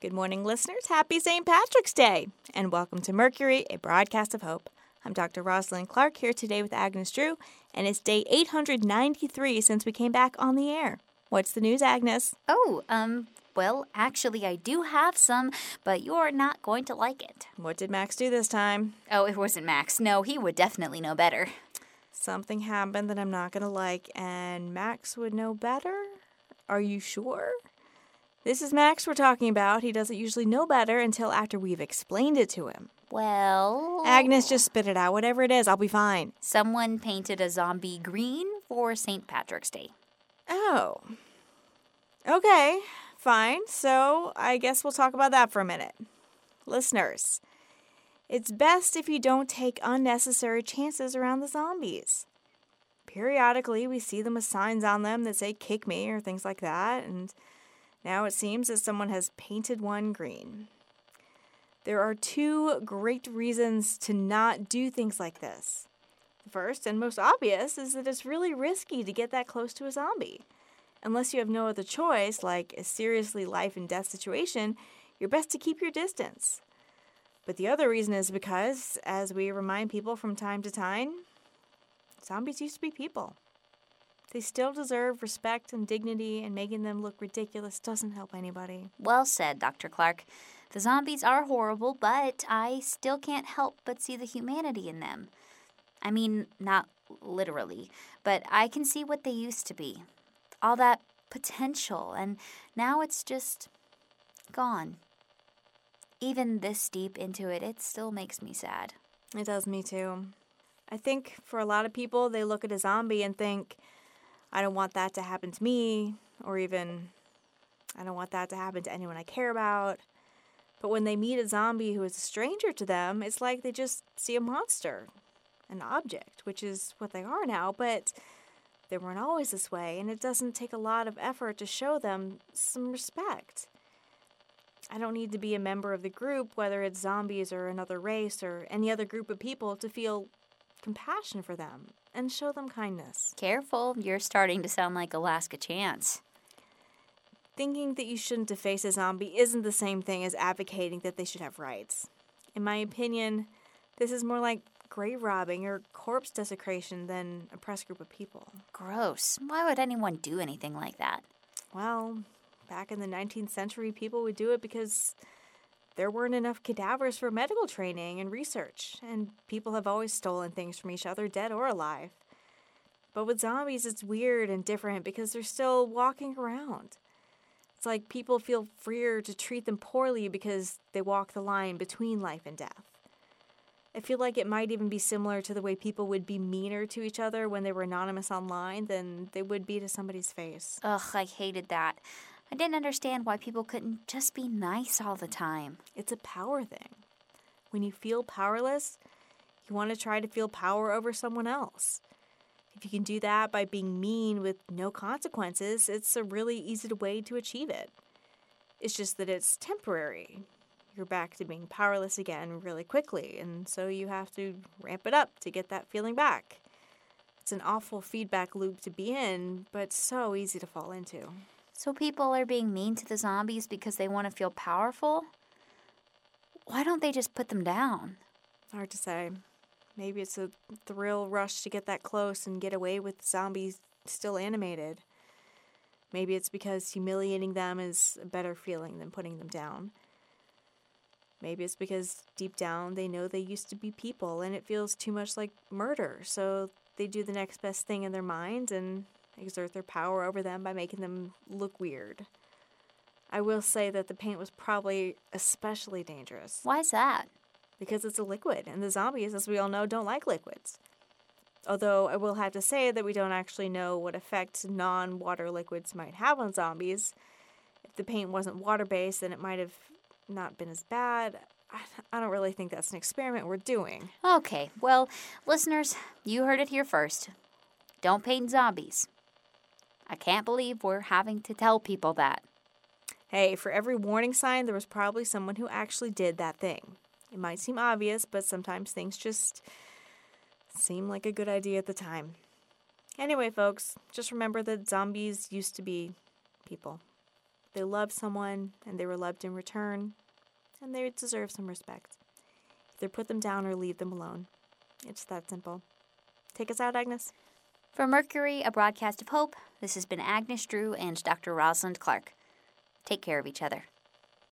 Good morning, listeners. Happy St. Patrick's Day, and welcome to Mercury, a broadcast of hope. I'm Dr. Rosalind Clark here today with Agnes Drew, and it's day 893 since we came back on the air. What's the news, Agnes? Oh, um, well, actually, I do have some, but you're not going to like it. What did Max do this time? Oh, it wasn't Max. No, he would definitely know better. Something happened that I'm not going to like, and Max would know better? Are you sure? This is Max we're talking about. He doesn't usually know better until after we've explained it to him. Well, Agnes, just spit it out. Whatever it is, I'll be fine. someone painted a zombie green for St. Patrick's Day. Oh. Okay, fine. So I guess we'll talk about that for a minute. Listeners, it's best if you don't take unnecessary chances around the zombies. Periodically, we see them with signs on them that say kick me or things like that, and now it seems that someone has painted one green. There are two great reasons to not do things like this. The first and most obvious is that it's really risky to get that close to a zombie. Unless you have no other choice, like a seriously life and death situation, you're best to keep your distance. But the other reason is because, as we remind people from time to time, zombies used to be people. They still deserve respect and dignity, and making them look ridiculous doesn't help anybody. Well said, Dr. Clark. The zombies are horrible, but I still can't help but see the humanity in them. I mean, not literally, but I can see what they used to be. All that potential, and now it's just gone. Even this deep into it, it still makes me sad. It does me too. I think for a lot of people, they look at a zombie and think, I don't want that to happen to me, or even, I don't want that to happen to anyone I care about. But when they meet a zombie who is a stranger to them, it's like they just see a monster, an object, which is what they are now, but they weren't always this way, and it doesn't take a lot of effort to show them some respect. I don't need to be a member of the group, whether it's zombies or another race or any other group of people, to feel compassion for them and show them kindness. Careful, you're starting to sound like Alaska Chance. Thinking that you shouldn't deface a zombie isn't the same thing as advocating that they should have rights. In my opinion, this is more like grave robbing or corpse desecration than a press group of people. Gross. Why would anyone do anything like that? Well, back in the 19th century, people would do it because there weren't enough cadavers for medical training and research, and people have always stolen things from each other, dead or alive. But with zombies, it's weird and different because they're still walking around. It's like people feel freer to treat them poorly because they walk the line between life and death. I feel like it might even be similar to the way people would be meaner to each other when they were anonymous online than they would be to somebody's face. Ugh, I hated that. I didn't understand why people couldn't just be nice all the time. It's a power thing. When you feel powerless, you want to try to feel power over someone else. If you can do that by being mean with no consequences, it's a really easy way to achieve it. It's just that it's temporary. You're back to being powerless again really quickly, and so you have to ramp it up to get that feeling back. It's an awful feedback loop to be in, but so easy to fall into. So people are being mean to the zombies because they want to feel powerful? Why don't they just put them down? Hard to say. Maybe it's a thrill rush to get that close and get away with zombies still animated. Maybe it's because humiliating them is a better feeling than putting them down. Maybe it's because deep down they know they used to be people and it feels too much like murder, so they do the next best thing in their mind and exert their power over them by making them look weird. I will say that the paint was probably especially dangerous Why's that? because it's a liquid, and the zombies, as we all know, don't like liquids. Although I will have to say that we don't actually know what effect non water liquids might have on zombies. If the paint wasn't water based, then it might have not been as bad. I, I don't really think that's an experiment we're doing. Okay, well, listeners, you heard it here first. Don't paint zombies. I can't believe we're having to tell people that. Hey, for every warning sign, there was probably someone who actually did that thing. It might seem obvious, but sometimes things just seem like a good idea at the time. Anyway, folks, just remember that zombies used to be people. They loved someone and they were loved in return, and they deserve some respect. Either put them down or leave them alone. It's that simple. Take us out, Agnes. For Mercury, a broadcast of hope, this has been Agnes Drew and Dr. Rosalind Clark. Take care of each other.